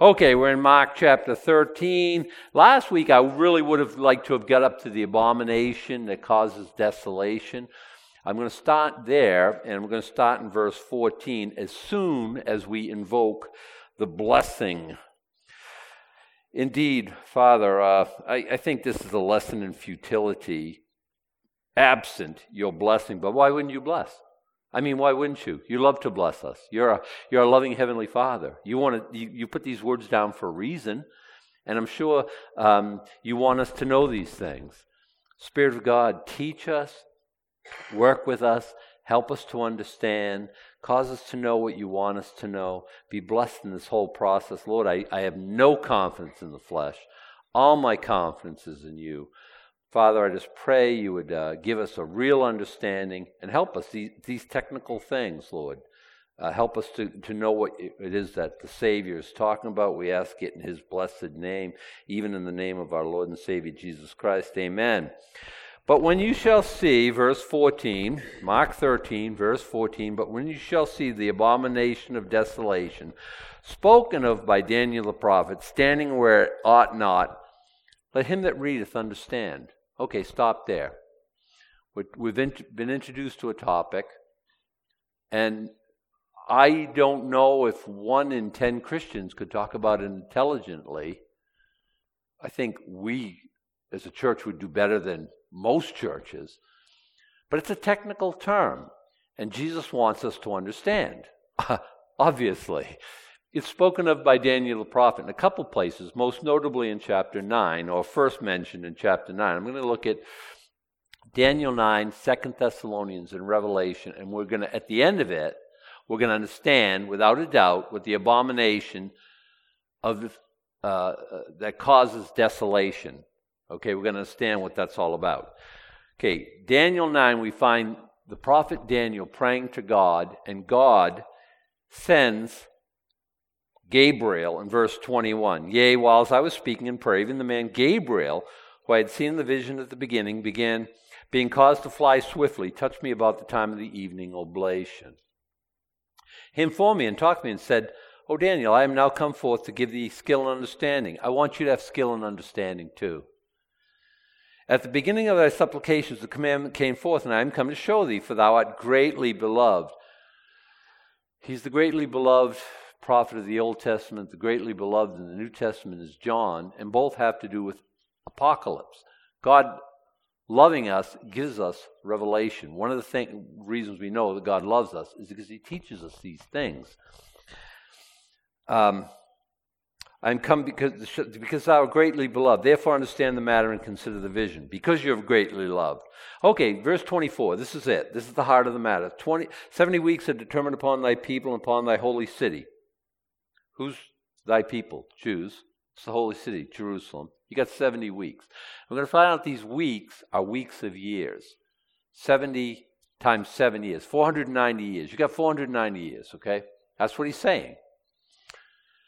Okay, we're in Mark chapter 13. Last week, I really would have liked to have got up to the abomination that causes desolation. I'm going to start there, and we're going to start in verse 14 as soon as we invoke the blessing. Indeed, Father, uh, I, I think this is a lesson in futility, absent your blessing. But why wouldn't you bless? I mean, why wouldn't you? You love to bless us. You're a, you're a loving Heavenly Father. You, want to, you, you put these words down for a reason, and I'm sure um, you want us to know these things. Spirit of God, teach us, work with us, help us to understand, cause us to know what you want us to know. Be blessed in this whole process. Lord, I, I have no confidence in the flesh. All my confidence is in you. Father, I just pray you would uh, give us a real understanding and help us these, these technical things, Lord. Uh, help us to, to know what it is that the Savior is talking about. We ask it in His blessed name, even in the name of our Lord and Savior Jesus Christ. Amen. But when you shall see, verse 14, Mark 13, verse 14, but when you shall see the abomination of desolation, spoken of by Daniel the prophet, standing where it ought not, let him that readeth understand. Okay, stop there. We've been introduced to a topic, and I don't know if one in ten Christians could talk about it intelligently. I think we as a church would do better than most churches. But it's a technical term, and Jesus wants us to understand, obviously. It's spoken of by Daniel the prophet in a couple places, most notably in chapter 9, or first mentioned in chapter 9. I'm going to look at Daniel 9, 2 Thessalonians, and Revelation, and we're going to, at the end of it, we're going to understand, without a doubt, what the abomination of uh, uh, that causes desolation. Okay, we're going to understand what that's all about. Okay, Daniel 9, we find the prophet Daniel praying to God, and God sends Gabriel in verse 21. Yea, whilst I was speaking and praying, even the man Gabriel, who I had seen the vision at the beginning, began being caused to fly swiftly, touched me about the time of the evening oblation. He informed me and talked to me and said, O Daniel, I am now come forth to give thee skill and understanding. I want you to have skill and understanding too. At the beginning of thy supplications, the commandment came forth, and I am come to show thee, for thou art greatly beloved. He's the greatly beloved prophet of the Old Testament, the greatly beloved in the New Testament is John, and both have to do with apocalypse. God loving us gives us revelation. One of the reasons we know that God loves us is because He teaches us these things. Um, I'm come because, because thou art greatly beloved. Therefore, understand the matter and consider the vision. Because you're greatly loved. Okay, verse 24. This is it. This is the heart of the matter. 20, 70 weeks are determined upon thy people and upon thy holy city. Who's thy people? Jews. It's the holy city, Jerusalem. You got 70 weeks. We're going to find out these weeks are weeks of years. 70 times 7 years, 490 years. You got 490 years, okay? That's what he's saying.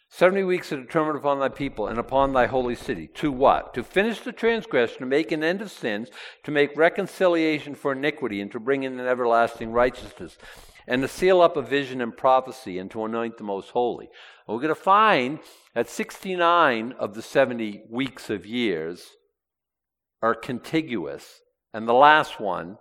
70 weeks are determined upon thy people and upon thy holy city. To what? To finish the transgression, to make an end of sins, to make reconciliation for iniquity, and to bring in an everlasting righteousness, and to seal up a vision and prophecy, and to anoint the most holy. We're going to find that 69 of the 70 weeks of years are contiguous, and the last one,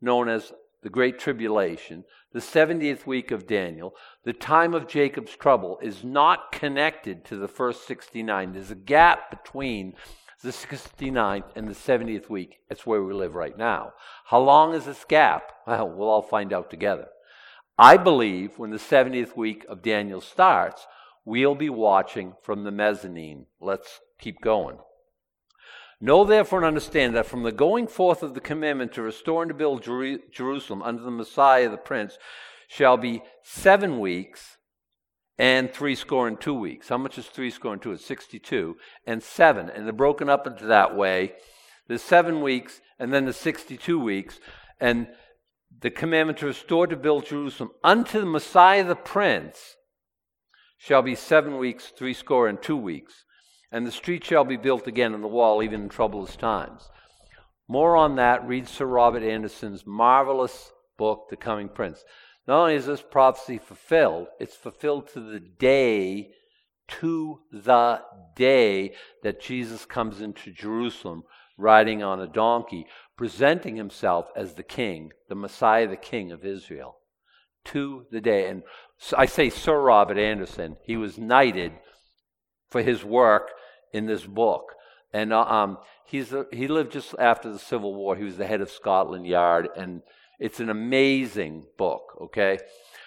known as the Great Tribulation, the 70th week of Daniel, the time of Jacob's trouble, is not connected to the first 69. There's a gap between the 69th and the 70th week. That's where we live right now. How long is this gap? Well, we'll all find out together. I believe when the 70th week of Daniel starts, we'll be watching from the mezzanine. Let's keep going. Know therefore and understand that from the going forth of the commandment to restore and to build Jer- Jerusalem under the Messiah the Prince shall be seven weeks and three score and two weeks. How much is three score and two? It's 62. And seven. And they're broken up into that way. The seven weeks and then the 62 weeks. And the commandment to restore to build Jerusalem unto the Messiah the Prince shall be seven weeks, threescore and two weeks. And the street shall be built again, and the wall even in troublous times. More on that, read Sir Robert Anderson's marvelous book, The Coming Prince. Not only is this prophecy fulfilled, it's fulfilled to the day to the day that Jesus comes into Jerusalem riding on a donkey, presenting himself as the king, the Messiah, the king of Israel. To the day. And I say Sir Robert Anderson, he was knighted for his work in this book. And uh, um, he's a, he lived just after the Civil War. He was the head of Scotland Yard, and it's an amazing book, okay?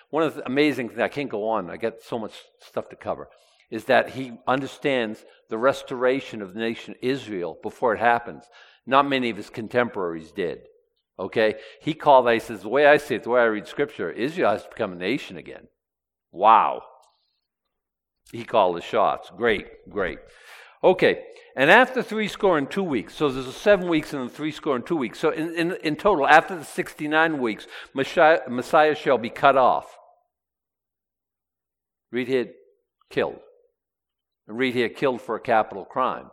One of the amazing things, I can't go on, I got so much stuff to cover, is that he understands the restoration of the nation Israel before it happens. Not many of his contemporaries did, okay? He called that, he says, the way I see it, the way I read Scripture, Israel has to become a nation again. Wow. He called the shots. Great, great. Okay, and after three score and two weeks, so there's a seven weeks and three score and two weeks. So in, in, in total, after the 69 weeks, Messiah, Messiah shall be cut off. Read here, killed. Read here, killed for a capital crime.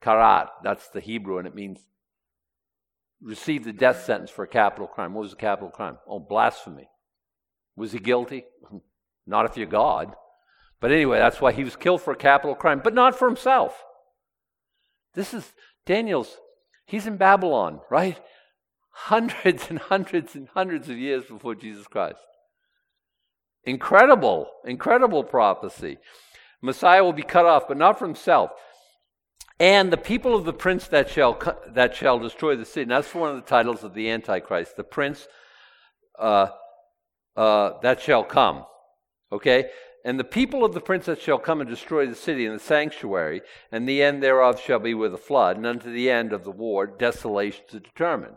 Karat, that's the Hebrew, and it means receive the death sentence for a capital crime. What was the capital crime? Oh, blasphemy. Was he guilty? Not if you're God. But anyway, that's why he was killed for a capital crime, but not for himself. This is Daniel's, he's in Babylon, right? Hundreds and hundreds and hundreds of years before Jesus Christ. Incredible, incredible prophecy. Messiah will be cut off, but not for himself. And the people of the prince that shall, that shall destroy the city. And that's one of the titles of the Antichrist, the prince uh, uh, that shall come. Okay? And the people of the princess shall come and destroy the city and the sanctuary, and the end thereof shall be with a flood, and unto the end of the war desolation to determine.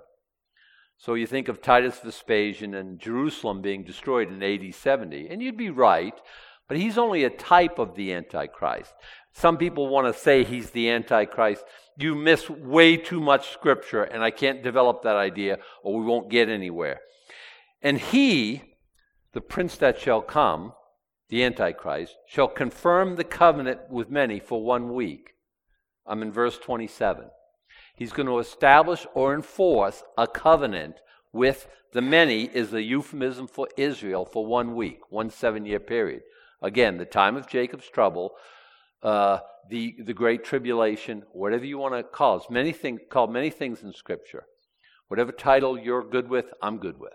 So you think of Titus Vespasian and Jerusalem being destroyed in AD 70, and you'd be right, but he's only a type of the Antichrist. Some people want to say he's the Antichrist. You miss way too much scripture, and I can't develop that idea, or we won't get anywhere. And he, the prince that shall come, the Antichrist, shall confirm the covenant with many for one week. I'm in verse 27. He's going to establish or enforce a covenant with the many, is a euphemism for Israel for one week, one seven year period. Again, the time of Jacob's trouble, uh, the, the great tribulation, whatever you want to call it. Many things, called many things in Scripture. Whatever title you're good with, I'm good with.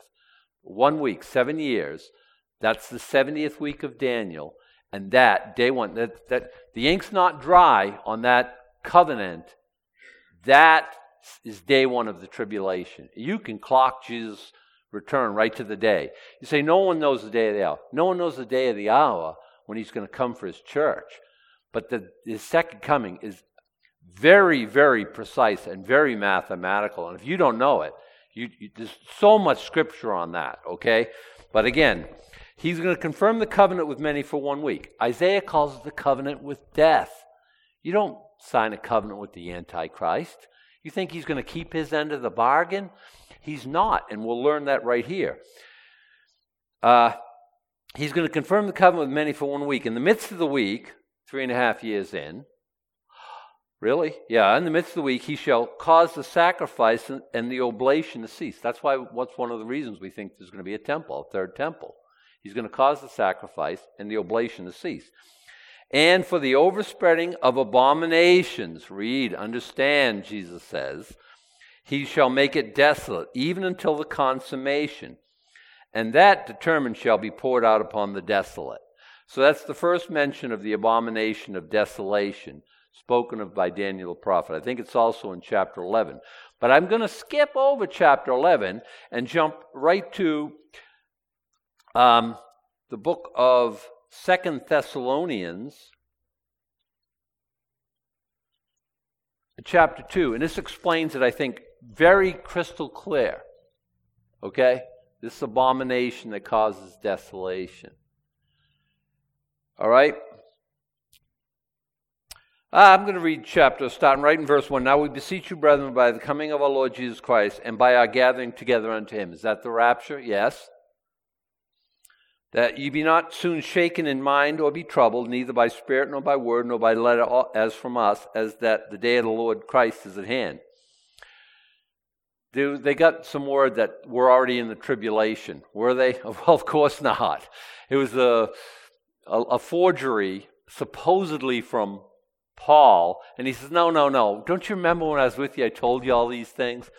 One week, seven years, that's the 70th week of Daniel. And that, day one, that, that the ink's not dry on that covenant. That is day one of the tribulation. You can clock Jesus' return right to the day. You say, no one knows the day of the hour. No one knows the day of the hour when he's going to come for his church. But the, second coming is very, very precise and very mathematical. And if you don't know it, you, you, there's so much scripture on that, okay? But again, He's going to confirm the covenant with many for one week. Isaiah calls it the covenant with death. You don't sign a covenant with the Antichrist. You think he's going to keep his end of the bargain? He's not, and we'll learn that right here. Uh, he's going to confirm the covenant with many for one week. In the midst of the week, three and a half years in, Really? Yeah, in the midst of the week, he shall cause the sacrifice and the oblation to cease. That's why, what's one of the reasons we think there's going to be a temple, a third temple. He's going to cause the sacrifice and the oblation to cease. And for the overspreading of abominations, read, understand, Jesus says, he shall make it desolate, even until the consummation. And that determined shall be poured out upon the desolate. So that's the first mention of the abomination of desolation spoken of by Daniel the prophet. I think it's also in chapter 11. But I'm going to skip over chapter 11 and jump right to um, the book of Second Thessalonians, chapter 2, and this explains it, I think, very crystal clear. Okay? This abomination that causes desolation. All right? Uh, I'm going to read chapter, starting right in verse 1. Now we beseech you, brethren, by the coming of our Lord Jesus Christ and by our gathering together unto him. Is that the rapture? Yes that ye be not soon shaken in mind or be troubled, neither by spirit nor by word nor by letter as from us, as that the day of the Lord Christ is at hand. They, got some word that we're already in the tribulation. Were they? Well, of course not. It was a, a, a forgery supposedly from Paul. And he says, No, no, no. Don't you remember when I was with you, I told you all these things?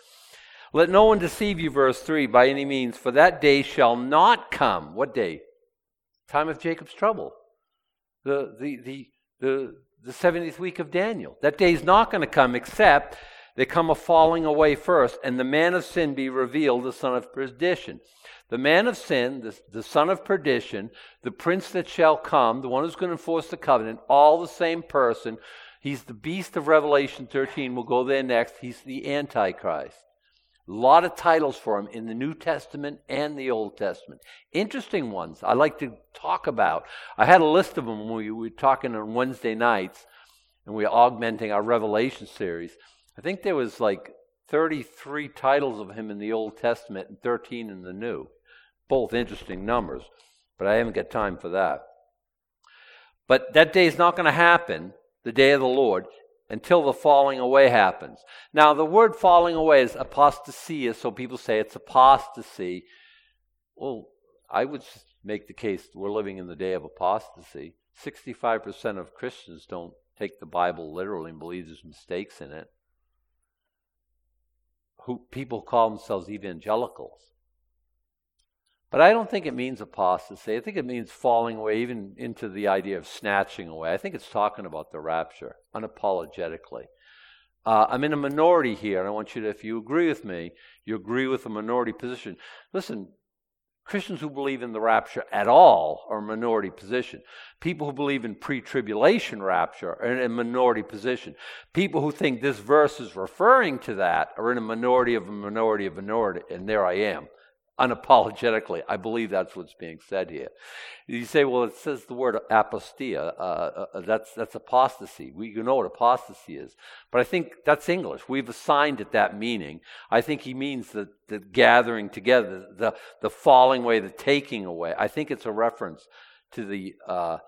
Let no one deceive you, verse 3, by any means, for that day shall not come. What day? Time of Jacob's trouble. The, the, the, the, the 70th week of Daniel. That day is not going to come except they come a falling away first, and the man of sin be revealed, the son of perdition. The man of sin, the, the son of perdition, the prince that shall come, the one who's going to enforce the covenant, all the same person. He's the beast of Revelation 13. We'll go there next. He's the Antichrist. A lot of titles for him in the New Testament and the Old Testament. Interesting ones I like to talk about. I had a list of them when we were talking on Wednesday nights, and we are augmenting our Revelation series. I think there was like 33 titles of him in the Old Testament and 13 in the New. Both interesting numbers, but I haven't got time for that. But that day is not going to happen, the day of the Lord, until the falling away happens. Now, the word falling away is apostasia, so people say it's apostasy. Well, I would make the case we're living in the day of apostasy. 65% of Christians don't take the Bible literally and believe there's mistakes in it. Who people call themselves evangelicals. But I don't think it means apostasy. I think it means falling away, even into the idea of snatching away. I think it's talking about the rapture, unapologetically. Uh, I'm in a minority here, and I want you to, if you agree with me, you agree with the minority position. Listen, Christians who believe in the rapture at all are a minority position. People who believe in pre tribulation rapture are in a minority position. People who think this verse is referring to that are in a minority of a minority of a minority, and there I am unapologetically. I believe that's what's being said here. You say, well, it says the word apostia. Uh, uh, uh, that's, that's apostasy. We you know what apostasy is. But I think that's English. We've assigned it that meaning. I think he means the, the gathering together, the, the falling away, the taking away. I think it's a reference to the, uh,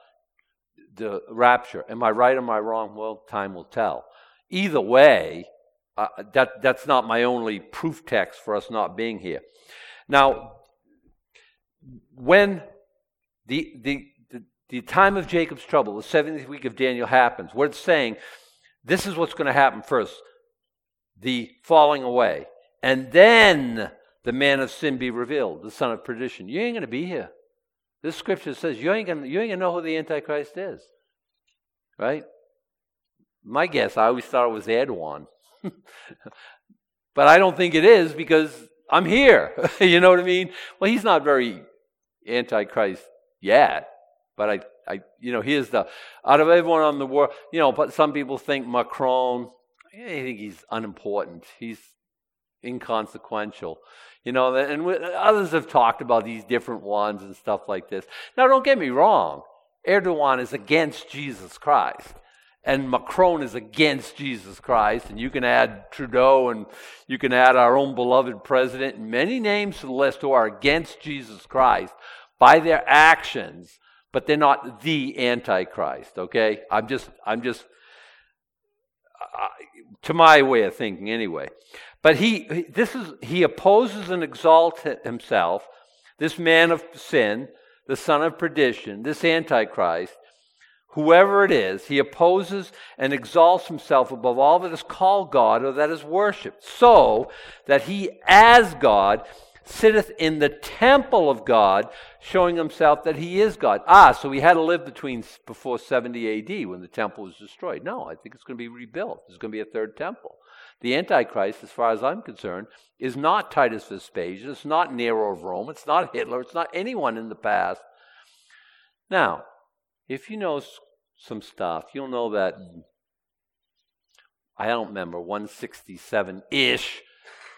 the rapture. Am I right? Am I wrong? Well, time will tell. Either way, uh, that, that's not my only proof text for us not being here. Now, when the, the, the, the time of Jacob's trouble, the 70th week of Daniel happens, it's saying, this is what's going to happen first the falling away. And then the man of sin be revealed, the son of perdition. You ain't going to be here. This scripture says you ain't going you ain't to know who the Antichrist is. Right? My guess, I always thought it was Erdogan. but I don't think it is because I'm here. you know what I mean? Well, he's not very antichrist yet, but I, I, you know, here's the out of everyone on the world, you know, but some people think Macron. I think he's unimportant. He's inconsequential. You know, and others have talked about these different ones and stuff like this. Now, don't get me wrong. Erdogan is against Jesus Christ and Macron is against Jesus Christ, and you can add Trudeau and you can add our own beloved president and many names to the list who are against Jesus Christ by their actions, but they're not the Antichrist, okay? I'm just, I'm just, to my way of thinking anyway. But he, this is, he opposes and exalts himself, this man of sin, the son of perdition, this Antichrist, whoever it is, he opposes and exalts himself above all that is called God or that is worshipped, so that he, as God, sitteth in the temple of God, showing himself that he is God. Ah, so he had to live between before 70 AD when the temple was destroyed. No, I think it's going to be rebuilt. There's going to be a third temple. The Antichrist, as far as I'm concerned, is not Titus Vespasian. It's not Nero of Rome. It's not Hitler. It's not anyone in the past. Now, if you know some stuff, you'll know that I don't remember 167 ish.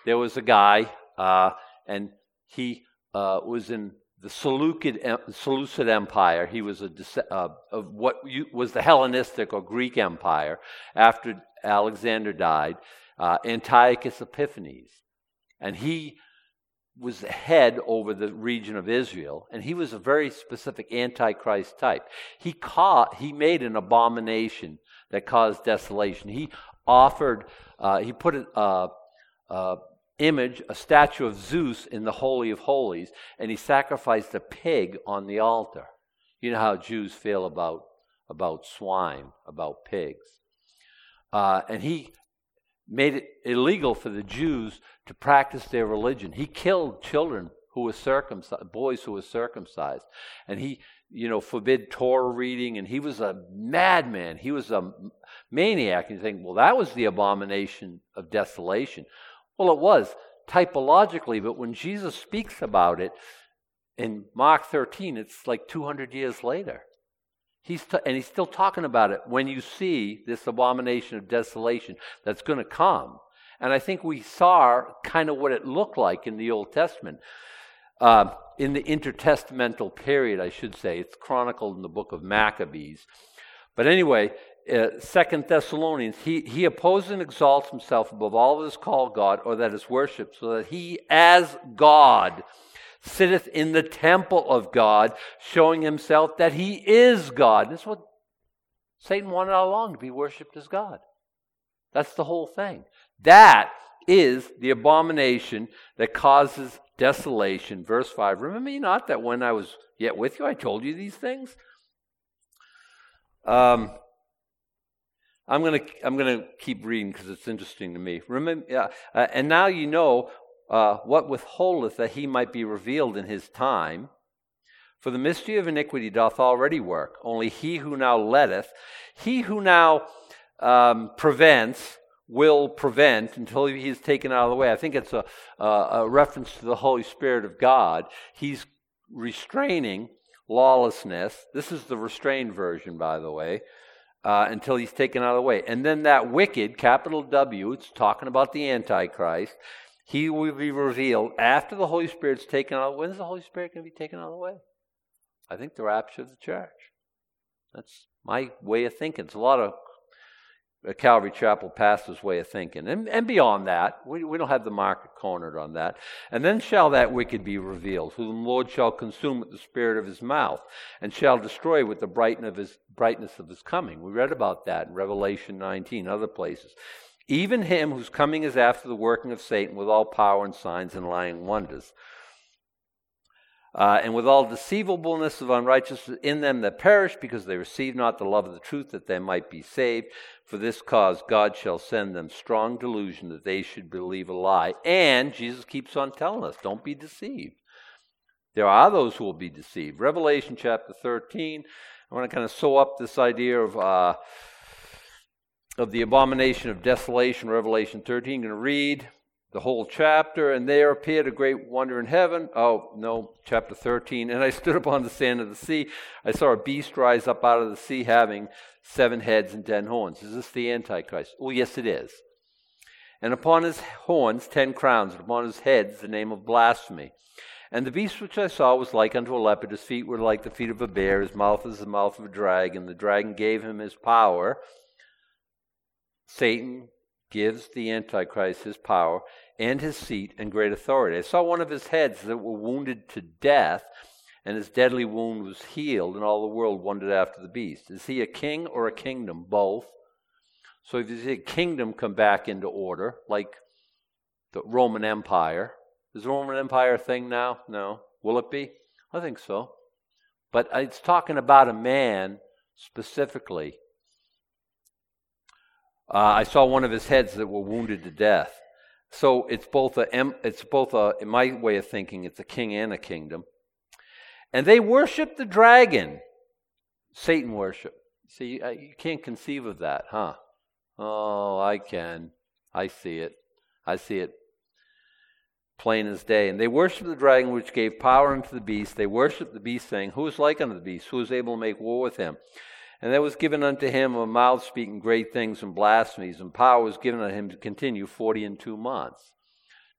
There was a guy, uh, and he uh, was in the Seleucid, Empire. He was a uh, of what was the Hellenistic or Greek Empire after Alexander died. Uh, Antiochus Epiphanes, and he was the head over the region of Israel, and he was a very specific antichrist type. He caught, he made an abomination that caused desolation. He offered, uh, he put an uh, uh, image, a statue of Zeus in the Holy of Holies, and he sacrificed a pig on the altar. You know how Jews feel about about swine, about pigs. Uh, and he made it illegal for the Jews to practice their religion. He killed children who were circumcised, boys who were circumcised. And he, you know, forbid Torah reading, and he was a madman. He was a maniac. And you think, well, that was the abomination of desolation. Well, it was typologically, but when Jesus speaks about it in Mark 13, it's like 200 years later. He's t- and he's still talking about it when you see this abomination of desolation that's going to come. And I think we saw kind of what it looked like in the Old Testament. Uh, in the intertestamental period, I should say. It's chronicled in the book of Maccabees. But anyway, uh, Second Thessalonians, he, he opposes and exalts himself above all that is called God or that is worshipped, so that he, as God, sitteth in the temple of God, showing himself that he is God. That's what Satan wanted all along to be worshipped as God. That's the whole thing. That is the abomination that causes desolation. Verse 5 Remember me not that when I was yet with you, I told you these things? Um, I'm going to I'm going to keep reading because it's interesting to me. Remember, uh, uh, and now you know uh, what withholdeth that he might be revealed in his time. For the mystery of iniquity doth already work. Only he who now letteth, he who now um, prevents, will prevent until he is taken out of the way. I think it's a, a, a reference to the Holy Spirit of God. He's restraining lawlessness. This is the restrained version, by the way uh, until he's taken out of the way. And then that wicked, capital W, it's talking about the Antichrist, he will be revealed after the Holy Spirit's taken out. When's the Holy Spirit going to be taken out of the way? I think the rapture of the church. That's my way of thinking. It's a lot of a Calvary Chapel pastor's way of thinking. And, and beyond that, we, we don't have the market cornered on that. And then shall that wicked be revealed, whom the Lord shall consume with the spirit of his mouth, and shall destroy with the brightness of his, brightness of his coming. We read about that in Revelation 19, other places. Even him whose coming is after the working of Satan with all power and signs and lying wonders uh, and with all deceivableness of unrighteousness in them that perish, because they receive not the love of the truth that they might be saved. For this cause God shall send them strong delusion that they should believe a lie. And Jesus keeps on telling us, don't be deceived. There are those who will be deceived. Revelation chapter 13, I want to kind of sew up this idea of. Uh, of the abomination of desolation, Revelation 13. I'm going to read the whole chapter, and there appeared a great wonder in heaven. Oh, no, chapter 13. And I stood upon the sand of the sea. I saw a beast rise up out of the sea having seven heads and ten horns. Is this the Antichrist? Oh, yes, it is. And upon his horns ten crowns, and upon his heads the name of blasphemy. And the beast which I saw was like unto a leopard. His feet were like the feet of a bear. His mouth is the mouth of a dragon. The dragon gave him his power. Satan gives the Antichrist his power and his seat and great authority. I saw one of his heads that were wounded to death, and his deadly wound was healed, and all the world wondered after the beast. Is he a king or a kingdom? Both. So if you see a kingdom come back into order, like the Roman Empire, is the Roman Empire a thing now? No. Will it be? I think so. But it's talking about a man specifically. Uh, I saw one of his heads that were wounded to death. So it's both a it's both a in my way of thinking it's a king and a kingdom. And they worship the dragon. Satan worship. See, you can't conceive of that, huh? Oh, I can. I see it. I see it plain as day. And they worship the dragon which gave power unto the beast. They worship the beast, saying, Who is like unto the beast? Who is able to make war with him? And there was given unto him a mouth speaking great things and blasphemies, and power was given unto him to continue forty and two months.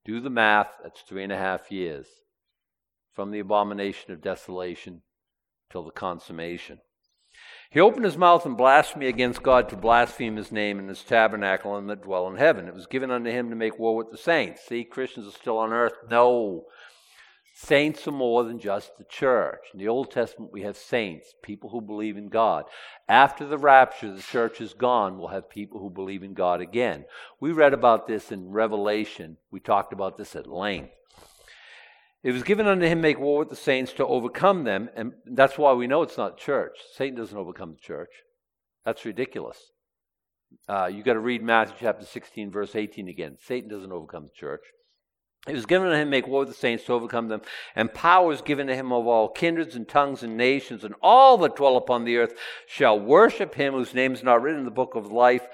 Do the math, that's three and a half years from the abomination of desolation till the consummation. He opened his mouth in blasphemy against God to blaspheme his name and his tabernacle and that dwell in heaven. It was given unto him to make war with the saints. See, Christians are still on earth? No. Saints are more than just the church. In the Old Testament, we have saints, people who believe in God. After the rapture, the church is gone. We'll have people who believe in God again. We read about this in Revelation. We talked about this at length. It was given unto him make war with the saints to overcome them, and that's why we know it's not church. Satan doesn't overcome the church. That's ridiculous. Uh, you got to read Matthew chapter 16, verse 18 again. Satan doesn't overcome the church. It was given to him to make war with the saints to overcome them, and power is given to him of all kindreds and tongues and nations, and all that dwell upon the earth shall worship him whose name is not written in the book of life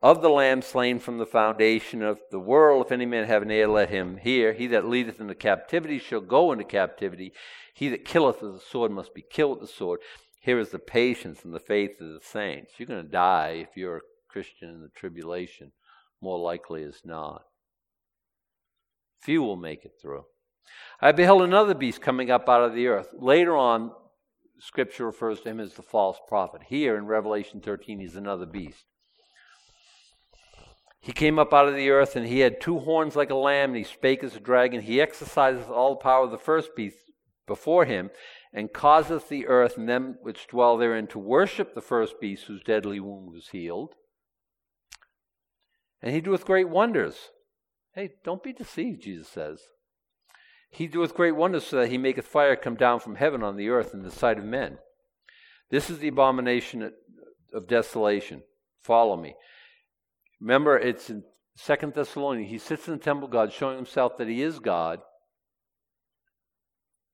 of the Lamb slain from the foundation of the world. If any man have an ear, let him hear. He that leadeth into captivity shall go into captivity. He that killeth with the sword must be killed with the sword. Here is the patience and the faith of the saints. You're going to die if you're a Christian in the tribulation, more likely as not. Few will make it through. I beheld another beast coming up out of the earth. Later on, Scripture refers to him as the false prophet. Here in Revelation 13, he's another beast. He came up out of the earth, and he had two horns like a lamb, and he spake as a dragon. He exerciseth all the power of the first beast before him, and causeth the earth and them which dwell therein to worship the first beast whose deadly wound was healed. And he doeth great wonders. Hey, don't be deceived, Jesus says. He doeth great wonders so that he maketh fire come down from heaven on the earth in the sight of men. This is the abomination of desolation. Follow me. Remember, it's in Second Thessalonians. He sits in the temple of God, showing himself that he is God,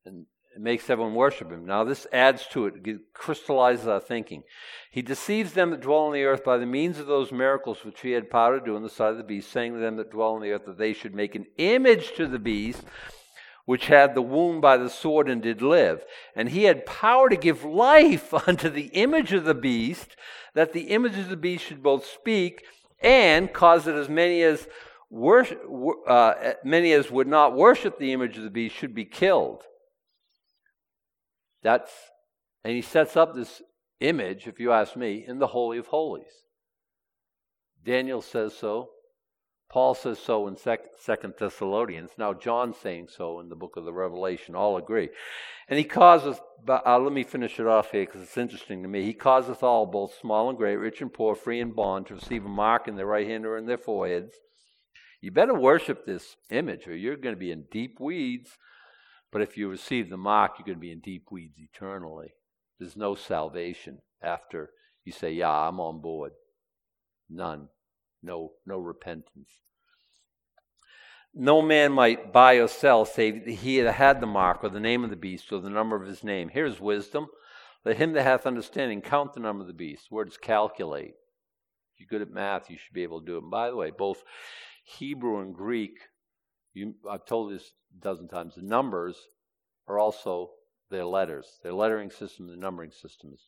and it makes everyone worship him. Now, this adds to it, it crystallizes our thinking. He deceives them that dwell on the earth by the means of those miracles which he had power to do on the side of the beast, saying to them that dwell on the earth that they should make an image to the beast which had the wound by the sword and did live. And he had power to give life unto the image of the beast, that the image of the beast should both speak and cause that as many as worship, uh, many as would not worship the image of the beast should be killed. That's and he sets up this image, if you ask me, in the Holy of Holies. Daniel says so. Paul says so in Second Thessalonians. Now John's saying so in the book of the Revelation. All agree. And he causes, uh, let me finish it off here because it's interesting to me. He causeth all, both small and great, rich and poor, free and bond, to receive a mark in their right hand or in their foreheads. You better worship this image or you're going to be in deep weeds. But if you receive the mark, you're going to be in deep weeds eternally. There's no salvation after you say, Yeah, I'm on board. None. No, no repentance. No man might buy or sell save he had the mark or the name of the beast or the number of his name. Here's wisdom. Let him that hath understanding count the number of the beast. Words calculate. If you're good at math, you should be able to do it. And by the way, both Hebrew and Greek, you, I've told this a dozen times, the numbers are also their letters. Their lettering system, the numbering system is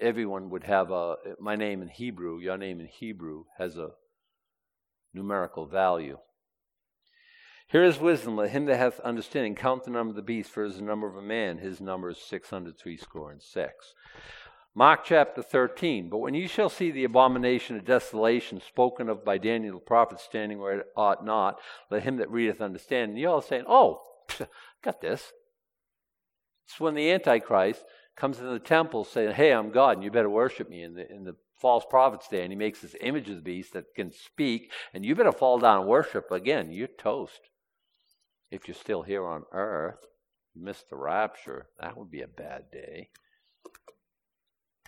everyone would have a my name in Hebrew, your name in Hebrew has a numerical value. Here is wisdom. Let him that hath understanding count the number of the beast, for is the number of a man. His number is six hundred three score and six. Mark chapter 13. But when you shall see the abomination of desolation spoken of by Daniel the prophet standing where it ought not, let him that readeth understand. And you all saying, Oh, got this. It's when the Antichrist comes into the temple saying, Hey, I'm God, and you better worship me. In the, in the false prophet's day, and he makes this image of the beast that can speak, and you better fall down and worship again. You're toast. If you're still here on earth, you missed the rapture. That would be a bad day.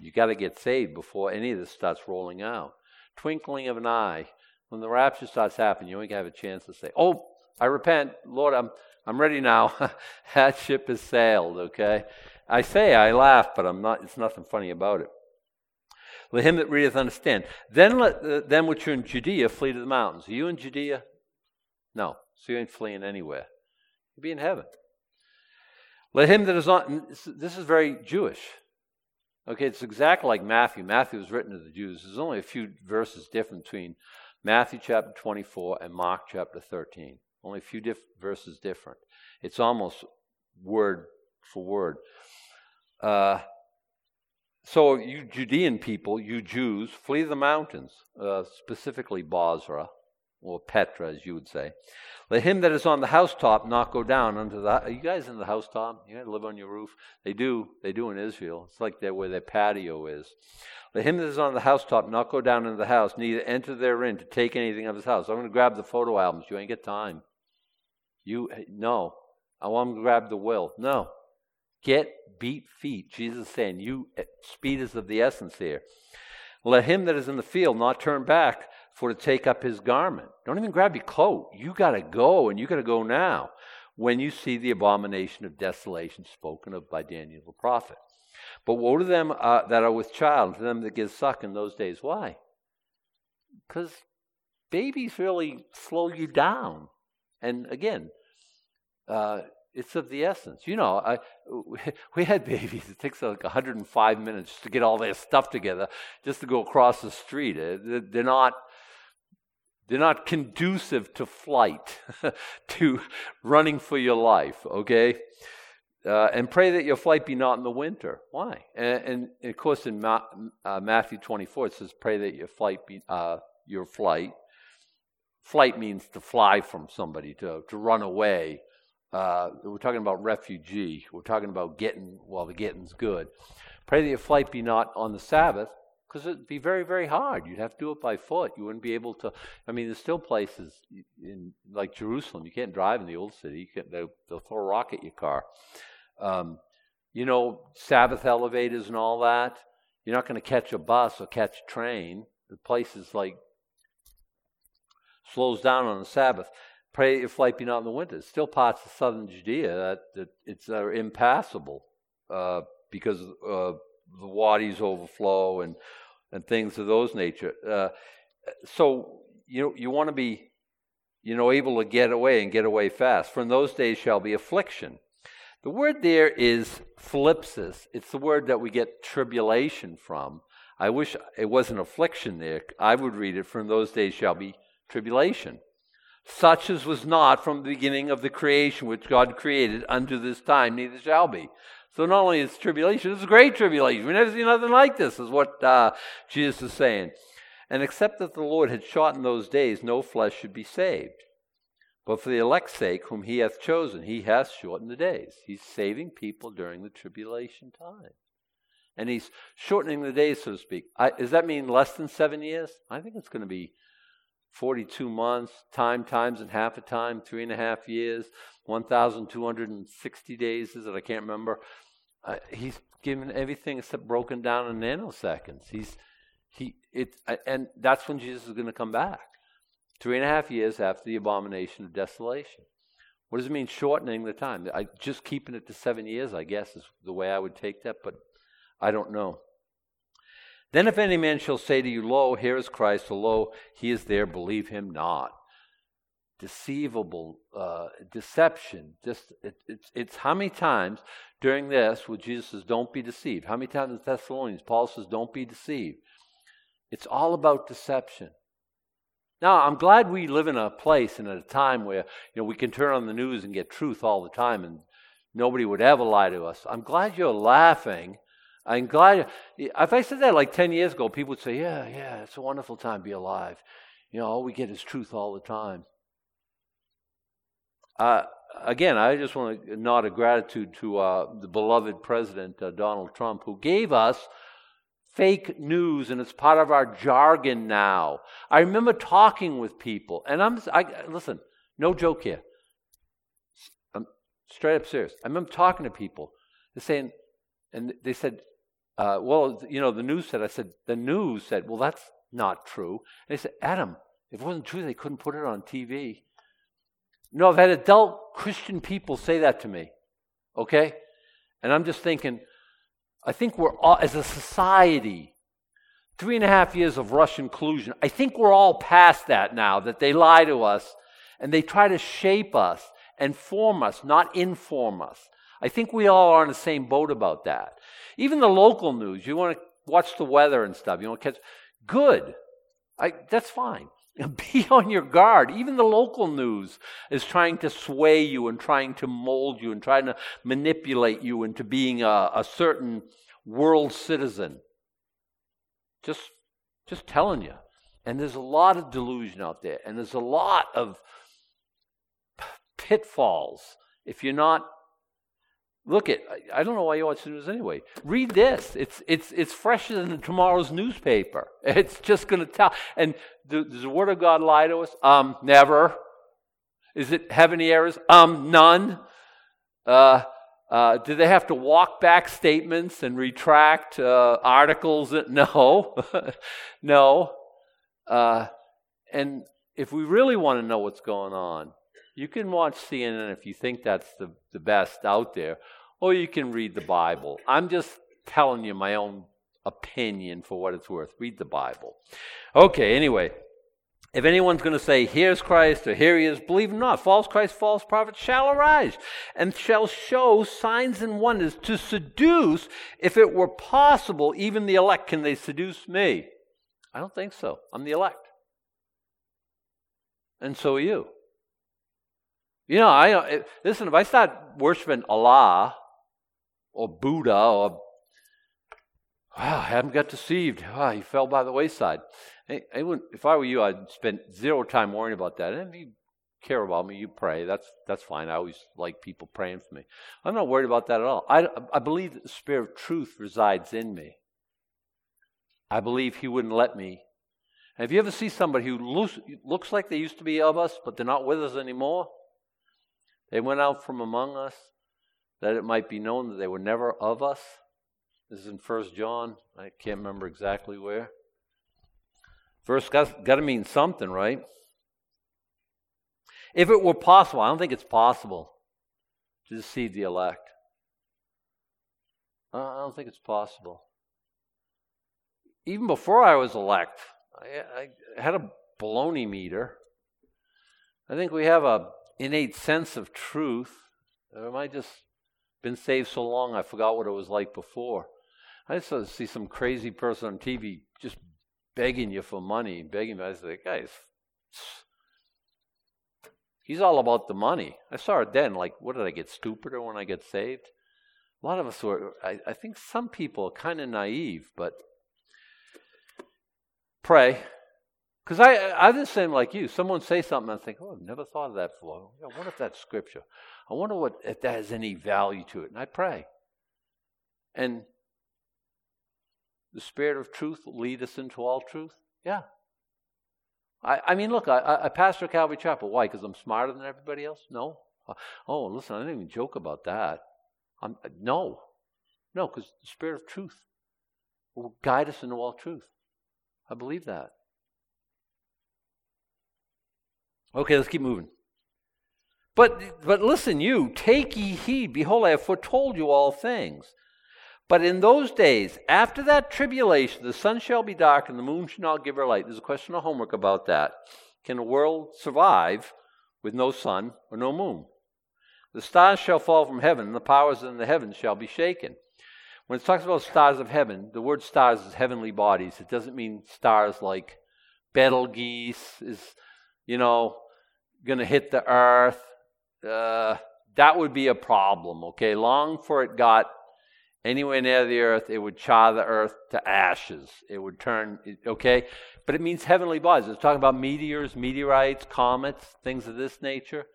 You got to get saved before any of this starts rolling out. Twinkling of an eye. When the rapture starts happening, you only have a chance to say, Oh, I repent. Lord, I'm, I'm ready now. that ship has sailed, okay? I say I laugh, but I'm not, it's nothing funny about it. Let him that readeth understand. Then let uh, them which are in Judea flee to the mountains. Are you in Judea? No. So you ain't fleeing anywhere. You'll be in heaven. Let him that is on, this is very Jewish. Okay, it's exactly like Matthew. Matthew was written to the Jews. There's only a few verses different between Matthew chapter 24 and Mark chapter 13. Only a few diff- verses different. It's almost word for word. Uh, so, you Judean people, you Jews, flee the mountains, uh, specifically Bozrah, or Petra, as you would say. Let him that is on the housetop not go down unto the. Are you guys in the housetop? You guys live on your roof? They do. They do in Israel. It's like where their patio is. Let him that is on the housetop not go down into the house, neither enter therein to take anything of his house. I'm going to grab the photo albums. You ain't get time. You no. I want to grab the will. No. Get beat feet. Jesus saying, you speed is of the essence here. Let him that is in the field not turn back for to take up his garment. Don't even grab your coat. You got to go, and you got to go now when you see the abomination of desolation spoken of by Daniel the prophet. But woe to them uh, that are with child, and to them that give suck in those days. Why? Because babies really slow you down. And again, uh, it's of the essence. You know, I, we had babies. It takes like 105 minutes to get all their stuff together just to go across the street. Uh, they're not they're not conducive to flight, to running for your life, okay? Uh, and pray that your flight be not in the winter. Why? And, and, of course, in Ma- uh, Matthew 24, it says, pray that your flight be, uh, your flight. Flight means to fly from somebody, to, to run away. Uh, we're talking about refugee. We're talking about getting while the getting's good. Pray that your flight be not on the Sabbath, because it'd be very, very hard. You'd have to do it by foot. You wouldn't be able to. I mean, there's still places in like Jerusalem. You can't drive in the old city. You can't, they'll, they'll throw a rock at your car. Um, you know, Sabbath elevators and all that. You're not going to catch a bus or catch a train. The place is like slows down on the Sabbath. Pray your flight be not in the winter. It's still parts of southern Judea that, that it's uh, impassable uh, because uh, the wadis overflow and and things of those nature. Uh, so you you want to be you know able to get away and get away fast. From those days shall be affliction. The word there is thlipsis. It's the word that we get tribulation from. I wish it wasn't affliction there. I would read it, from those days shall be tribulation. Such as was not from the beginning of the creation which God created unto this time, neither shall be. So not only is tribulation, it's a great tribulation. We never seen nothing like this, is what uh, Jesus is saying. And except that the Lord had shortened those days, no flesh should be saved. But for the elect's sake, whom he hath chosen, he hath shortened the days. He's saving people during the tribulation time. And he's shortening the days, so to speak. I, does that mean less than seven years? I think it's going to be 42 months, time times and half a time, three and a half years, 1,260 days, is it? I can't remember. Uh, he's given everything except broken down in nanoseconds. He's he it and that's when Jesus is going to come back. Three and a half years after the abomination of desolation. What does it mean shortening the time? I, just keeping it to seven years, I guess, is the way I would take that, but I don't know. Then if any man shall say to you, Lo, here is Christ, or lo, he is there, believe him not deceivable uh, deception. Just it, it's it's how many times during this where Jesus says, "Don't be deceived." How many times in Thessalonians Paul says, "Don't be deceived." It's all about deception. Now, I'm glad we live in a place and at a time where you know we can turn on the news and get truth all the time, and nobody would ever lie to us. I'm glad you're laughing. I'm glad. If I said that like ten years ago, people would say, "Yeah, yeah, it's a wonderful time to be alive." You know, all we get is truth all the time. Uh, again, I just want to nod a gratitude to uh, the beloved President uh, Donald Trump, who gave us fake news, and it's part of our jargon now. I remember talking with people, and I'm I, listen, no joke here. I'm straight up serious. I remember talking to people, they're saying, and they said, uh, "Well, you know, the news said." I said, "The news said." Well, that's not true. And they said, "Adam, if it wasn't true, they couldn't put it on TV." No, I've had adult Christian people say that to me. Okay? And I'm just thinking, I think we're all, as a society, three and a half years of Russian collusion, I think we're all past that now, that they lie to us and they try to shape us and form us, not inform us. I think we all are on the same boat about that. Even the local news, you want to watch the weather and stuff, you want to catch, good. I, that's fine. Be on your guard. Even the local news is trying to sway you and trying to mold you and trying to manipulate you into being a, a certain world citizen. Just, just telling you. And there's a lot of delusion out there, and there's a lot of pitfalls if you're not Look at I don't know why you watch the news anyway. Read this. It's it's it's fresher than tomorrow's newspaper. It's just going to tell. And does the Word of God lie to us? Um, never. Is it have any errors? Um, none. Uh, Uh, do they have to walk back statements and retract uh, articles? No, no. Uh, and if we really want to know what's going on, you can watch CNN if you think that's the, the best out there, or you can read the Bible. I'm just telling you my own opinion for what it's worth. Read the Bible. Okay, anyway. If anyone's going to say, Here's Christ, or Here he is, believe him not. False Christ, false prophet shall arise, and shall show signs and wonders to seduce, if it were possible, even the elect. Can they seduce me? I don't think so. I'm the elect. And so are you. You know, I uh, listen. If I start worshiping Allah or Buddha or wow, I haven't got deceived. Wow, he fell by the wayside. I if I were you, I'd spend zero time worrying about that. And if you care about me, you pray. That's that's fine. I always like people praying for me. I'm not worried about that at all. I I believe that the Spirit of truth resides in me. I believe He wouldn't let me. And if you ever see somebody who looks, looks like they used to be of us, but they're not with us anymore, they went out from among us that it might be known that they were never of us. This is in First John. I can't remember exactly where. First, got, got to mean something, right? If it were possible, I don't think it's possible to deceive the elect. I don't think it's possible. Even before I was elect, I, I had a baloney meter. I think we have a innate sense of truth. Or am I just been saved so long I forgot what it was like before? I just see some crazy person on TV just begging you for money, begging me. I say, guys, he's all about the money. I saw it then. Like, what did I get stupider when I get saved? A lot of us were. I, I think some people are kind of naive, but pray because I, I'm the same like you. Someone say something, and I think, oh, I've never thought of that before. I wonder if that's scripture. I wonder what if that has any value to it. And I pray. And the Spirit of truth lead us into all truth? Yeah. I, I mean, look, I, I pastor Calvary Chapel. Why? Because I'm smarter than everybody else? No. Oh, listen, I didn't even joke about that. I'm, no. No, because the Spirit of truth will guide us into all truth. I believe that. Okay, let's keep moving. But, but listen, you, take ye heed. Behold, I have foretold you all things. But in those days, after that tribulation, the sun shall be dark and the moon shall not give her light. There's a question of homework about that. Can the world survive with no sun or no moon? The stars shall fall from heaven, and the powers in the heavens shall be shaken. When it talks about stars of heaven, the word stars is heavenly bodies. It doesn't mean stars like Betelgeuse is, you know, going to hit the earth, uh, that would be a problem, okay? Long before it got anywhere near the earth, it would char the earth to ashes. It would turn, okay? But it means heavenly bodies. It's talking about meteors, meteorites, comets, things of this nature.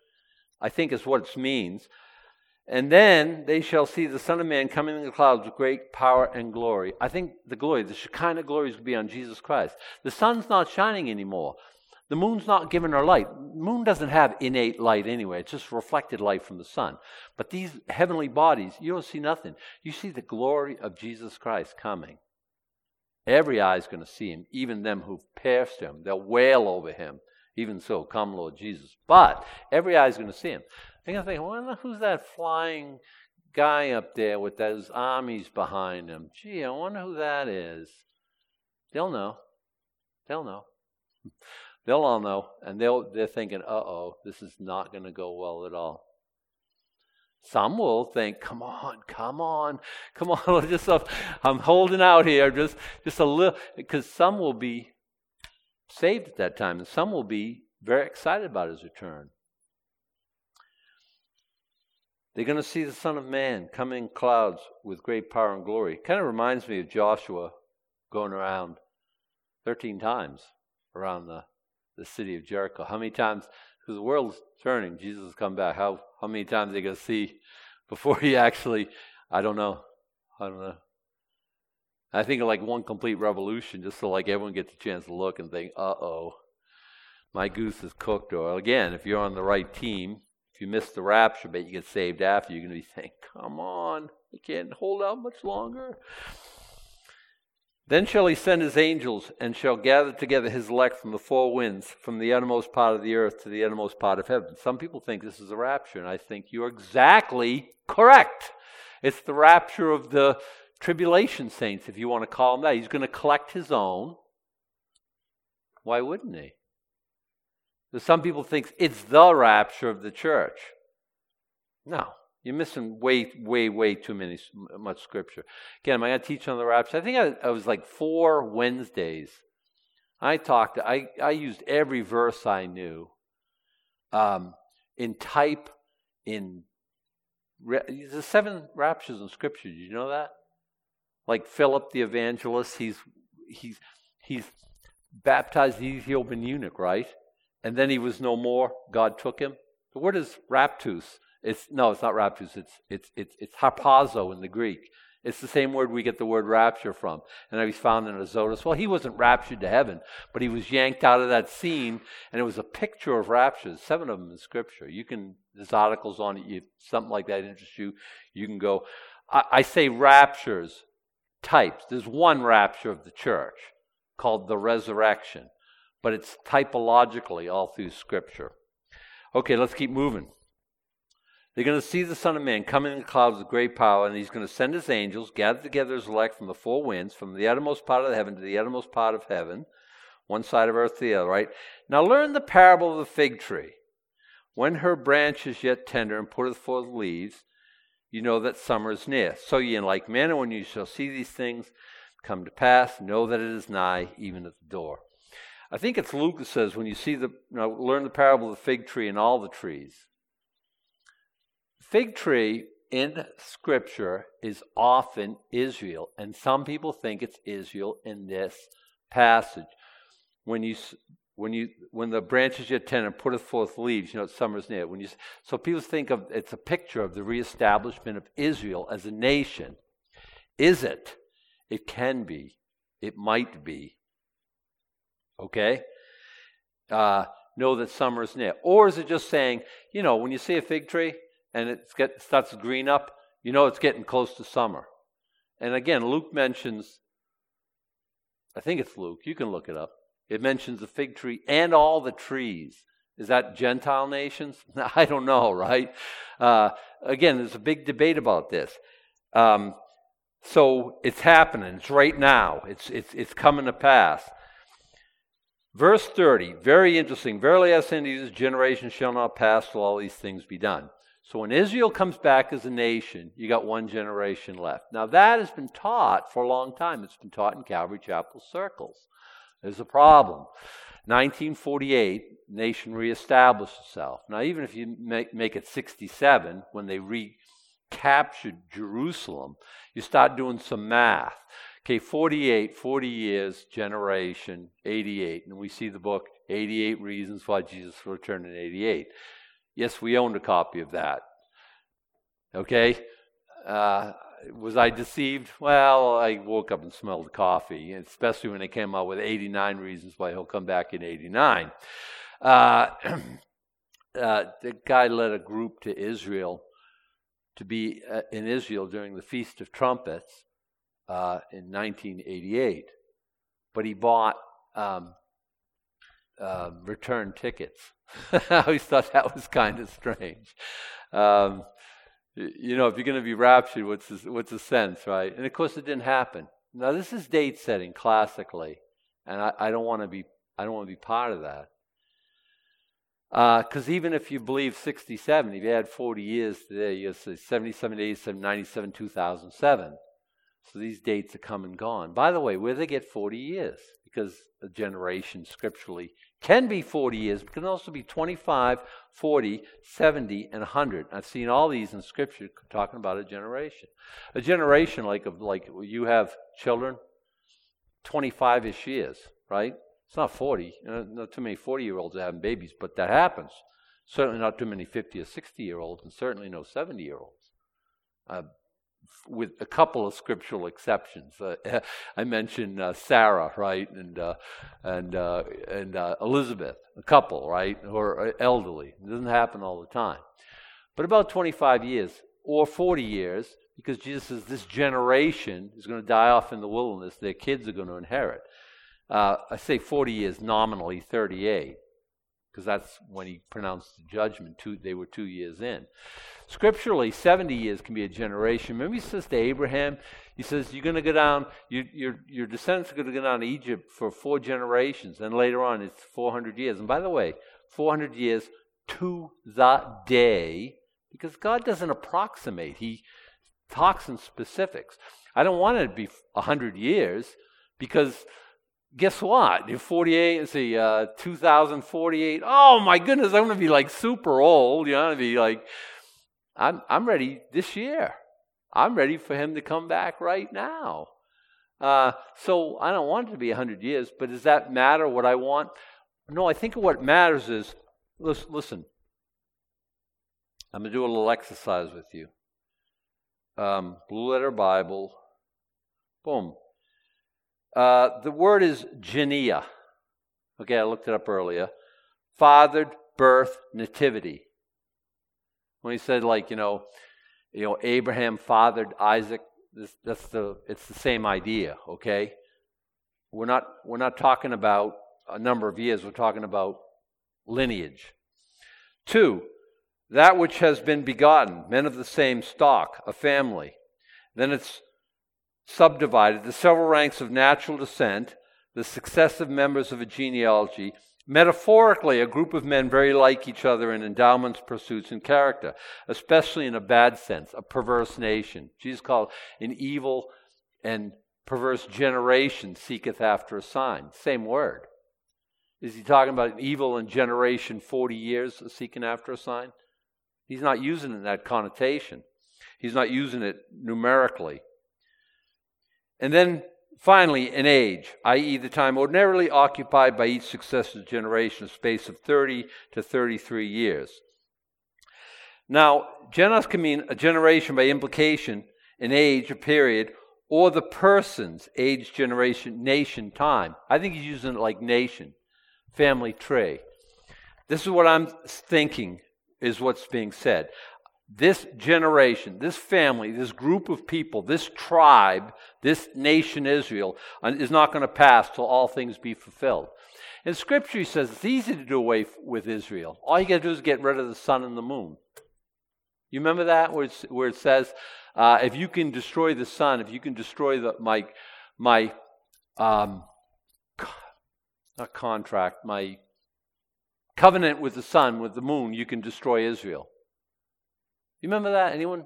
I think is what it means. And then they shall see the Son of Man coming in the clouds with great power and glory. I think the glory, the Shekinah glory is going to be on Jesus Christ. The sun's not shining anymore. The moon's not giving her light. The moon doesn't have innate light anyway. It's just reflected light from the sun. But these heavenly bodies, you don't see nothing. You see the glory of Jesus Christ coming. Every eye is going to see him, even them who've pierced him. They'll wail over him. Even so, come, Lord Jesus. But every eye is going to see him. They're going to think, wonder who's that flying guy up there with those armies behind him. Gee, I wonder who that is. They'll know. They'll know. They'll all know, and they'll, they're thinking, uh oh, this is not going to go well at all. Some will think, come on, come on, come on, just uh, I'm holding out here, just, just a little, because some will be saved at that time, and some will be very excited about his return. They're going to see the Son of Man coming in clouds with great power and glory. Kind of reminds me of Joshua going around 13 times around the the city of Jericho. How many times, because the world's turning, Jesus has come back. How, how many times are they going to see before he actually, I don't know. I don't know. I think of like one complete revolution, just so like everyone gets a chance to look and think, uh oh, my goose is cooked. Or again, if you're on the right team, If you miss the rapture, but you get saved after, you're going to be saying, Come on, I can't hold out much longer. Then shall he send his angels and shall gather together his elect from the four winds, from the uttermost part of the earth to the uttermost part of heaven. Some people think this is a rapture, and I think you're exactly correct. It's the rapture of the tribulation saints, if you want to call them that. He's going to collect his own. Why wouldn't he? some people think it's the rapture of the church. No, you're missing way, way, way too many much scripture. Again, am I to teach on the rapture? I think I, I was like four Wednesdays. I talked. I I used every verse I knew. Um, in type, in the seven raptures in Scripture. Did you know that? Like Philip the evangelist, he's he's he's baptized the Ethiopian eunuch, right? And then he was no more. God took him. The word is raptus. It's no, it's not raptus. It's it's it's it's harpazo in the Greek. It's the same word we get the word rapture from. And he's found in Azotus. Well, he wasn't raptured to heaven, but he was yanked out of that scene, and it was a picture of raptures, seven of them in Scripture. You can, there's articles on it, if something like that interests you, you can go. I, I say raptures, types. There's one rapture of the church called the resurrection, but it's typologically all through Scripture. Okay, let's keep moving. They're going to see the Son of Man coming in the clouds with great power, and he's going to send his angels, gather together his elect from the four winds, from the uttermost part of the heaven to the uttermost part of heaven, one side of earth to the other, right? Now learn the parable of the fig tree. When her branch is yet tender and putteth forth leaves, you know that summer is near. So ye in like manner, when you shall see these things come to pass, know that it is nigh, even at the door. I think it's Luke that says, when you see the, you know, learn the parable of the fig tree and all the trees fig tree in Scripture is often Israel, and some people think it's Israel in this passage. When you when you when the branches yet tender putteth forth leaves, you know summer's near. When you so people think of it's a picture of the reestablishment of Israel as a nation. Is it? It can be. It might be. Okay. Uh, know that summer is near, or is it just saying, you know, when you see a fig tree, and it starts to green up, you know it's getting close to summer. And again, Luke mentions, I think it's Luke, you can look it up. It mentions the fig tree and all the trees. Is that Gentile nations? I don't know, right? Uh, again, there's a big debate about this. Um, so it's happening. It's right now. It's, it's, it's coming to pass. Verse 30, very interesting. Verily I say unto you, this generation shall not pass till all these things be done. So when Israel comes back as a nation, you got one generation left. Now that has been taught for a long time. It's been taught in Calvary Chapel circles. There's a problem. 1948, nation reestablished itself. Now even if you make, make it 67, when they recaptured Jerusalem, you start doing some math. Okay, 48, 40 years, generation, 88. And we see the book, 88 Reasons Why Jesus Returned in 88. Yes, we owned a copy of that. Okay? Uh, was I deceived? Well, I woke up and smelled coffee, especially when they came out with 89 reasons why he'll come back in 89. Uh, uh, the guy led a group to Israel to be uh, in Israel during the Feast of Trumpets uh, in 1988, but he bought um, uh, return tickets. I always thought that was kind of strange. Um, you know, if you're going to be raptured, what's the, what's the sense, right? And of course, it didn't happen. Now, this is date setting classically, and I, I don't want to be I don't want to be part of that. Because uh, even if you believe 67, if you had 40 years today, you say 77, 87, 97, 2007. So these dates are come and gone. By the way, where they get 40 years? Because a generation scripturally can be 40 years, but can also be 25, 40, 70, and 100. I've seen all these in Scripture talking about a generation. A generation like like you have children, 25-ish years, right? It's not 40. Not too many 40-year-olds are having babies, but that happens. Certainly not too many 50 or 60-year-olds, and certainly no 70-year-olds. Uh, with a couple of scriptural exceptions. Uh, I mentioned uh, Sarah, right, and uh, and uh, and uh, Elizabeth, a couple, right, are uh, elderly. It doesn't happen all the time, but about 25 years or 40 years, because Jesus says this generation is going to die off in the wilderness. Their kids are going to inherit. I say 40 years nominally, 38 because that's when he pronounced the judgment. Two, they were two years in. Scripturally, 70 years can be a generation. Remember, he says to Abraham, he says, You're going to go down, you, your, your descendants are going to go down to Egypt for four generations. And later on, it's 400 years. And by the way, 400 years to the day, because God doesn't approximate, He talks in specifics. I don't want it to be 100 years because guess what? In 48, see, uh, 2048. Oh my goodness, I'm going to be like super old. You know, to be like, I'm, I'm ready this year. I'm ready for him to come back right now. Uh, so I don't want it to be 100 years, but does that matter what I want? No, I think what matters is listen, listen I'm going to do a little exercise with you. Um, Blue Letter Bible. Boom. Uh, the word is genea. Okay, I looked it up earlier. Fathered, birth, nativity. When he said, like, you know, you know, Abraham fathered Isaac, this, that's the, it's the same idea, okay? We're not, we're not talking about a number of years, we're talking about lineage. Two, that which has been begotten, men of the same stock, a family. Then it's subdivided the several ranks of natural descent, the successive members of a genealogy, metaphorically, a group of men very like each other in endowments, pursuits, and character, especially in a bad sense, a perverse nation. Jesus called an evil and perverse generation seeketh after a sign. Same word. Is he talking about an evil and generation 40 years seeking after a sign? He's not using it in that connotation. He's not using it numerically. And then finally, an age, i.e., the time ordinarily occupied by each successive generation, a space of 30 to 33 years. Now, genos can mean a generation by implication, an age, a period, or the person's age, generation, nation, time. I think he's using it like nation, family tree. This is what I'm thinking is what's being said this generation, this family, this group of people, this tribe, this nation Israel uh, is not going to pass till all things be fulfilled. And Scripture says it's easy to do away with Israel. All you got to do is get rid of the sun and the moon. You remember that where, where it says, uh, if you can destroy the sun, if you can destroy the, my my um, not contract, my covenant with the sun, with the moon, you can destroy Israel. You remember that? Anyone?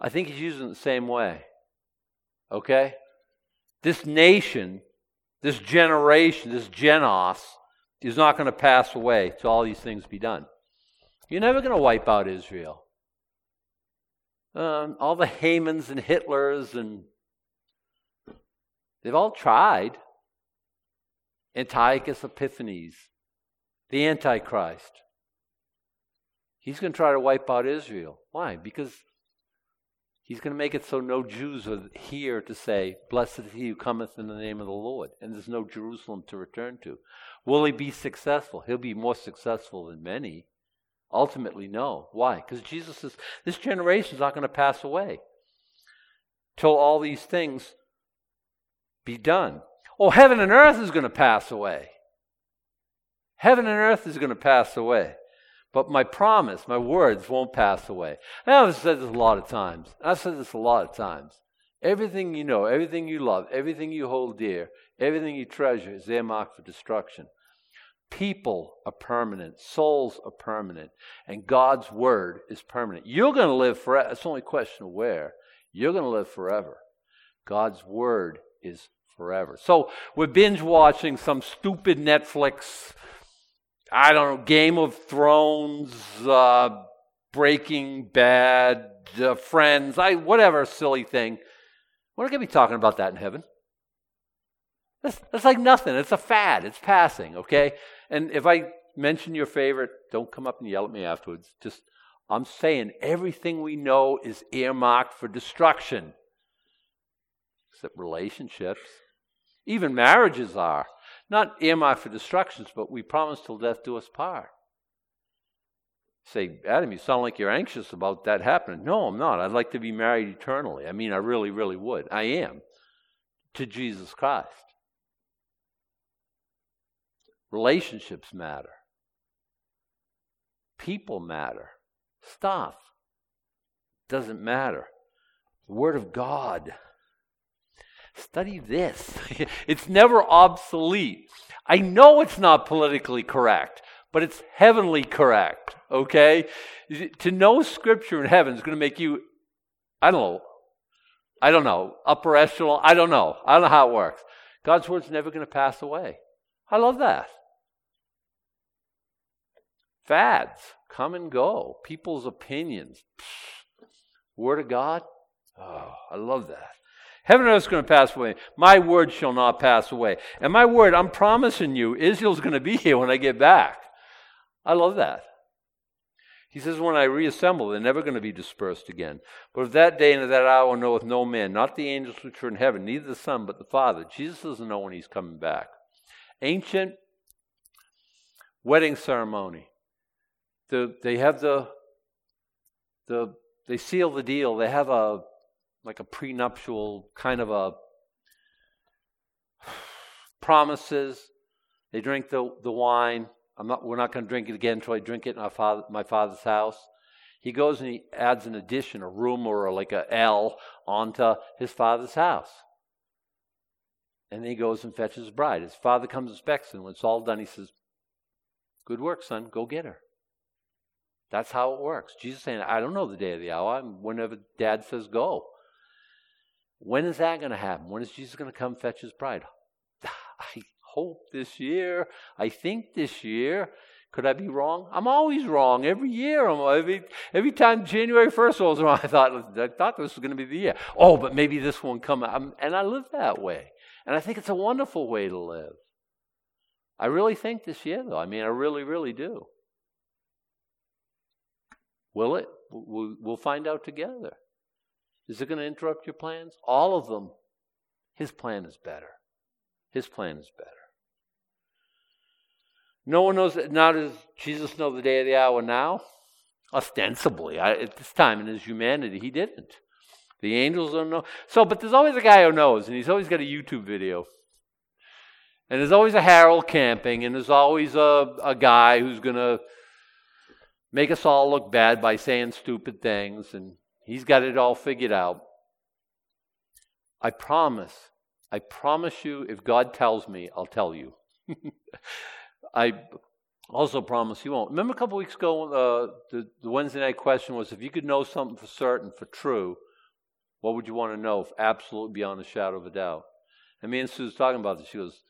I think he's using it the same way. Okay? This nation, this generation, this genos, is not going to pass away till all these things be done. You're never going to wipe out Israel. Um, all the Hamans and Hitlers and they've all tried. Antiochus Epiphanes, the Antichrist. He's going to try to wipe out Israel. Why? Because he's going to make it so no Jews are here to say, Blessed is he who cometh in the name of the Lord. And there's no Jerusalem to return to. Will he be successful? He'll be more successful than many. Ultimately, no. Why? Because Jesus says, This generation is not going to pass away till all these things be done. Oh, heaven and earth is going to pass away. Heaven and earth is going to pass away. But my promise, my words won't pass away. And I've said this a lot of times. I've said this a lot of times. Everything you know, everything you love, everything you hold dear, everything you treasure is earmarked for destruction. People are permanent, souls are permanent, and God's word is permanent. You're going to live forever. It's only a question of where. You're going to live forever. God's word is forever. So we're binge watching some stupid Netflix I don't know, Game of Thrones, uh, Breaking Bad, uh, Friends, I whatever silly thing. We're not going to be talking about that in heaven. That's, that's like nothing. It's a fad. It's passing, okay? And if I mention your favorite, don't come up and yell at me afterwards. Just, I'm saying everything we know is earmarked for destruction, except relationships. Even marriages are. Not earmarked for destructions, but we promise till death do us part. Say, Adam, you sound like you're anxious about that happening. No, I'm not. I'd like to be married eternally. I mean, I really, really would. I am. To Jesus Christ. Relationships matter. People matter. Stuff doesn't matter. The Word of God. Study this. it's never obsolete. I know it's not politically correct, but it's heavenly correct, okay? To know Scripture in heaven is going to make you, I don't know, I don't know, upper echelon, I don't know. I don't know how it works. God's Word's never going to pass away. I love that. Fads come and go, people's opinions. Psh, word of God, oh, I love that. Heaven and earth is going to pass away. My word shall not pass away. And my word, I'm promising you, Israel's going to be here when I get back. I love that. He says, When I reassemble, they're never going to be dispersed again. But of that day and of that hour knoweth no man, not the angels which are in heaven, neither the Son, but the Father. Jesus doesn't know when he's coming back. Ancient wedding ceremony the, they have the, the, they seal the deal. They have a, like a prenuptial kind of a promises. They drink the, the wine. I'm not, we're not going to drink it again until I drink it in our father, my father's house. He goes and he adds an addition, a room or like a L onto his father's house. And then he goes and fetches his bride. His father comes and inspects, and when it's all done, he says, Good work, son, go get her. That's how it works. Jesus saying, I don't know the day of the hour. Whenever dad says go. When is that going to happen? When is Jesus going to come fetch his bride? I hope this year. I think this year. Could I be wrong? I'm always wrong every year. I'm, every every time January first rolls around, I thought I thought this was going to be the year. Oh, but maybe this won't come. I'm, and I live that way, and I think it's a wonderful way to live. I really think this year, though. I mean, I really, really do. Will it? We'll find out together. Is it going to interrupt your plans? All of them. His plan is better. His plan is better. No one knows. Now does Jesus know the day of the hour now? Ostensibly, I, at this time in his humanity, he didn't. The angels don't know. So, but there's always a guy who knows, and he's always got a YouTube video. And there's always a Harold Camping, and there's always a, a guy who's going to make us all look bad by saying stupid things, and he's got it all figured out. I promise, I promise you, if God tells me, I'll tell you. I also promise you won't. Remember a couple weeks ago, uh, the, the Wednesday night question was if you could know something for certain, for true, what would you want to know, absolutely beyond a shadow of a doubt? And me and Sue was talking about this. She goes,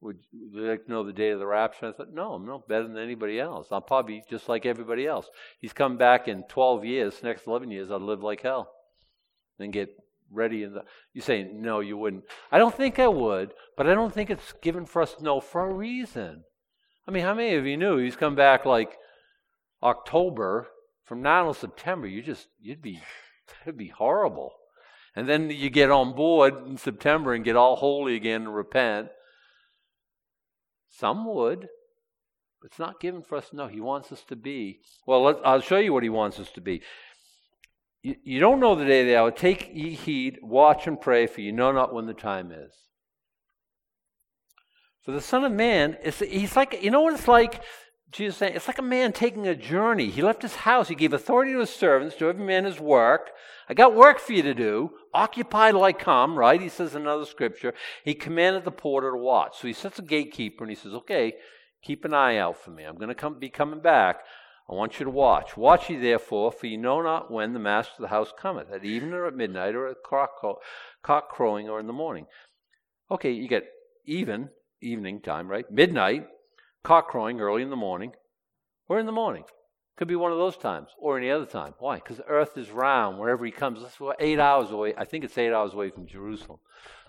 would you like to know the day of the rapture? I thought, no, I'm no better than anybody else. I'll probably be just like everybody else. He's come back in 12 years, next 11 years, I'll live like hell. Then get ready. In the, you say, no, you wouldn't. I don't think I would, but I don't think it's given for us to know for a reason. I mean, how many of you knew he's come back like October? From now until September, you just, you'd be, it'd be horrible. And then you get on board in September and get all holy again and repent some would. But it's not given for us to know. He wants us to be. Well, I'll show you what he wants us to be. You, you don't know the day of the hour. Take ye heed, watch and pray, for you know not when the time is. For the Son of Man, he's like, you know what it's like? Jesus saying, it's like a man taking a journey. He left his house. He gave authority to his servants, to every man his work. I got work for you to do. Occupy till I come, right? He says in another scripture. He commanded the porter to watch. So he sets a gatekeeper and he says, okay, keep an eye out for me. I'm going to come, be coming back. I want you to watch. Watch ye therefore, for ye know not when the master of the house cometh, at even or at midnight, or at cock, crowing, or in the morning. Okay, you get even, evening time, right? Midnight, cock crowing early in the morning, or in the morning. Could be one of those times or any other time. Why? Because the earth is round wherever he comes. That's eight hours away. I think it's eight hours away from Jerusalem.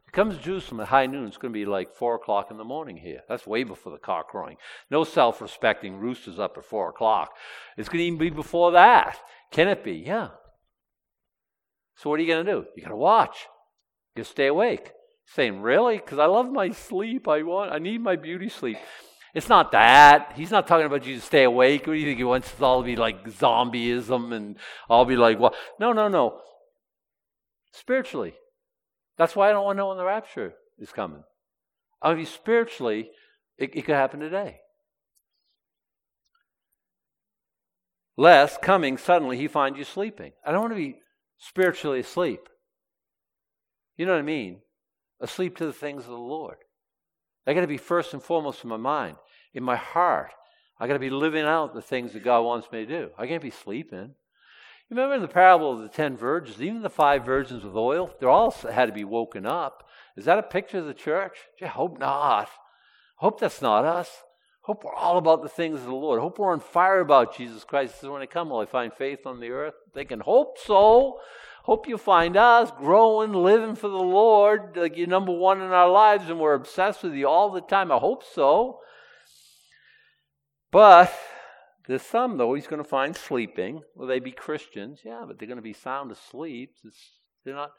It comes to Jerusalem at high noon. It's going to be like 4 o'clock in the morning here. That's way before the cock crowing. No self respecting roosters up at 4 o'clock. It's going to even be before that. Can it be? Yeah. So what are you going to do? You got to watch. You stay awake. Saying, really? Because I love my sleep. I want. I need my beauty sleep. It's not that. He's not talking about you to stay awake. What do you think he wants us all to be like zombieism and all be like, well, no, no, no. Spiritually. That's why I don't want to know when the rapture is coming. I mean, spiritually, it, it could happen today. Lest coming suddenly he find you sleeping. I don't want to be spiritually asleep. You know what I mean? Asleep to the things of the Lord. I got to be first and foremost in my mind, in my heart. I got to be living out the things that God wants me to do. I can't be sleeping. You remember in the parable of the ten virgins, even the five virgins with oil, they all had to be woken up. Is that a picture of the church? I hope not. Hope that's not us. Hope we're all about the things of the Lord. Hope we're on fire about Jesus Christ. This is when I come, will I find faith on the earth? They can hope so. Hope you find us growing, living for the Lord, like you're number one in our lives, and we're obsessed with you all the time. I hope so. But there's some, though, he's going to find sleeping. Will they be Christians? Yeah, but they're going to be sound asleep. It's, they're not.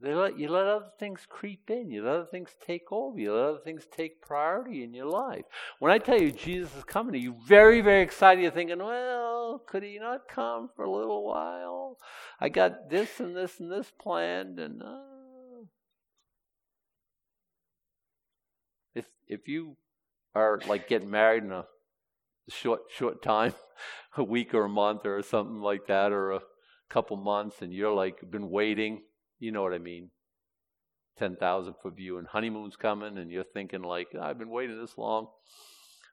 They, let, you let other things creep in. You let other things take over. You let other things take priority in your life. When I tell you Jesus is coming, are you very, very excited? You're thinking, well, could he not come for a little while? I got this and this and this planned, and uh. if if you are like getting married in a short short time, a week or a month or something like that, or a couple months, and you're like been waiting, you know what I mean? Ten thousand foot view, and honeymoon's coming, and you're thinking like, I've been waiting this long.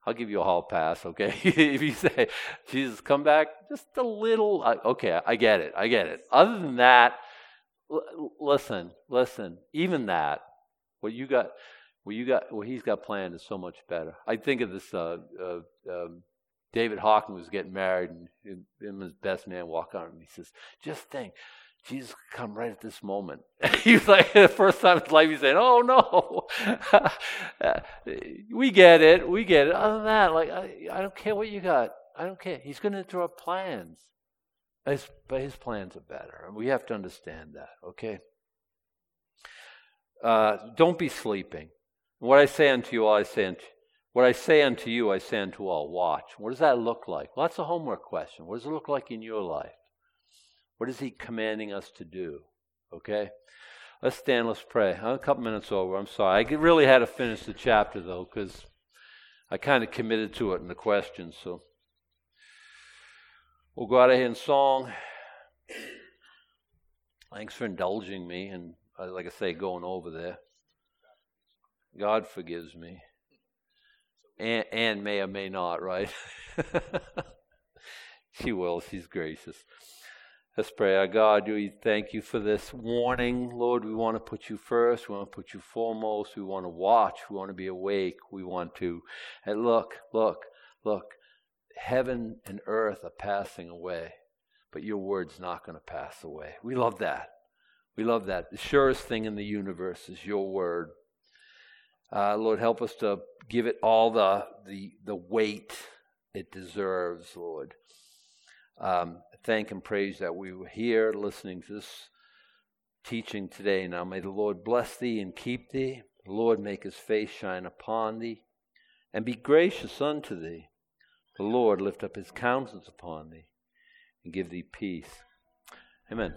I'll give you a hall pass, okay? if you say, Jesus, come back just a little, okay, I get it, I get it. Other than that, l- listen, listen, even that, what you got, what you got, what he's got planned is so much better. I think of this, uh, uh, um, David Hawkins was getting married, and him his best man walk on, and he says, just think, Jesus come right at this moment. he's like, the first time in his life, he's saying, Oh, no. we get it. We get it. Other than that, like, I, I don't care what you got. I don't care. He's going to interrupt plans. His, but his plans are better. And we have to understand that, okay? Uh, don't be sleeping. What I say unto you, all I say unto what I say unto you, I say unto all. Watch. What does that look like? Well, that's a homework question. What does it look like in your life? What is he commanding us to do? Okay? Let's stand, let's pray. I'm a couple minutes over. I'm sorry. I really had to finish the chapter, though, because I kind of committed to it in the questions. So we'll go out of here in song. Thanks for indulging me and, uh, like I say, going over there. God forgives me. And, and may or may not, right? she will. She's gracious. Let's pray. Our God, we thank you for this warning. Lord, we want to put you first. We want to put you foremost. We want to watch. We want to be awake. We want to. And look, look, look. Heaven and earth are passing away, but your word's not going to pass away. We love that. We love that. The surest thing in the universe is your word. Uh, Lord, help us to give it all the, the, the weight it deserves, Lord. Um, thank and praise that we were here listening to this teaching today. Now may the Lord bless thee and keep thee. The Lord make his face shine upon thee and be gracious unto thee. The Lord lift up his countenance upon thee and give thee peace. Amen.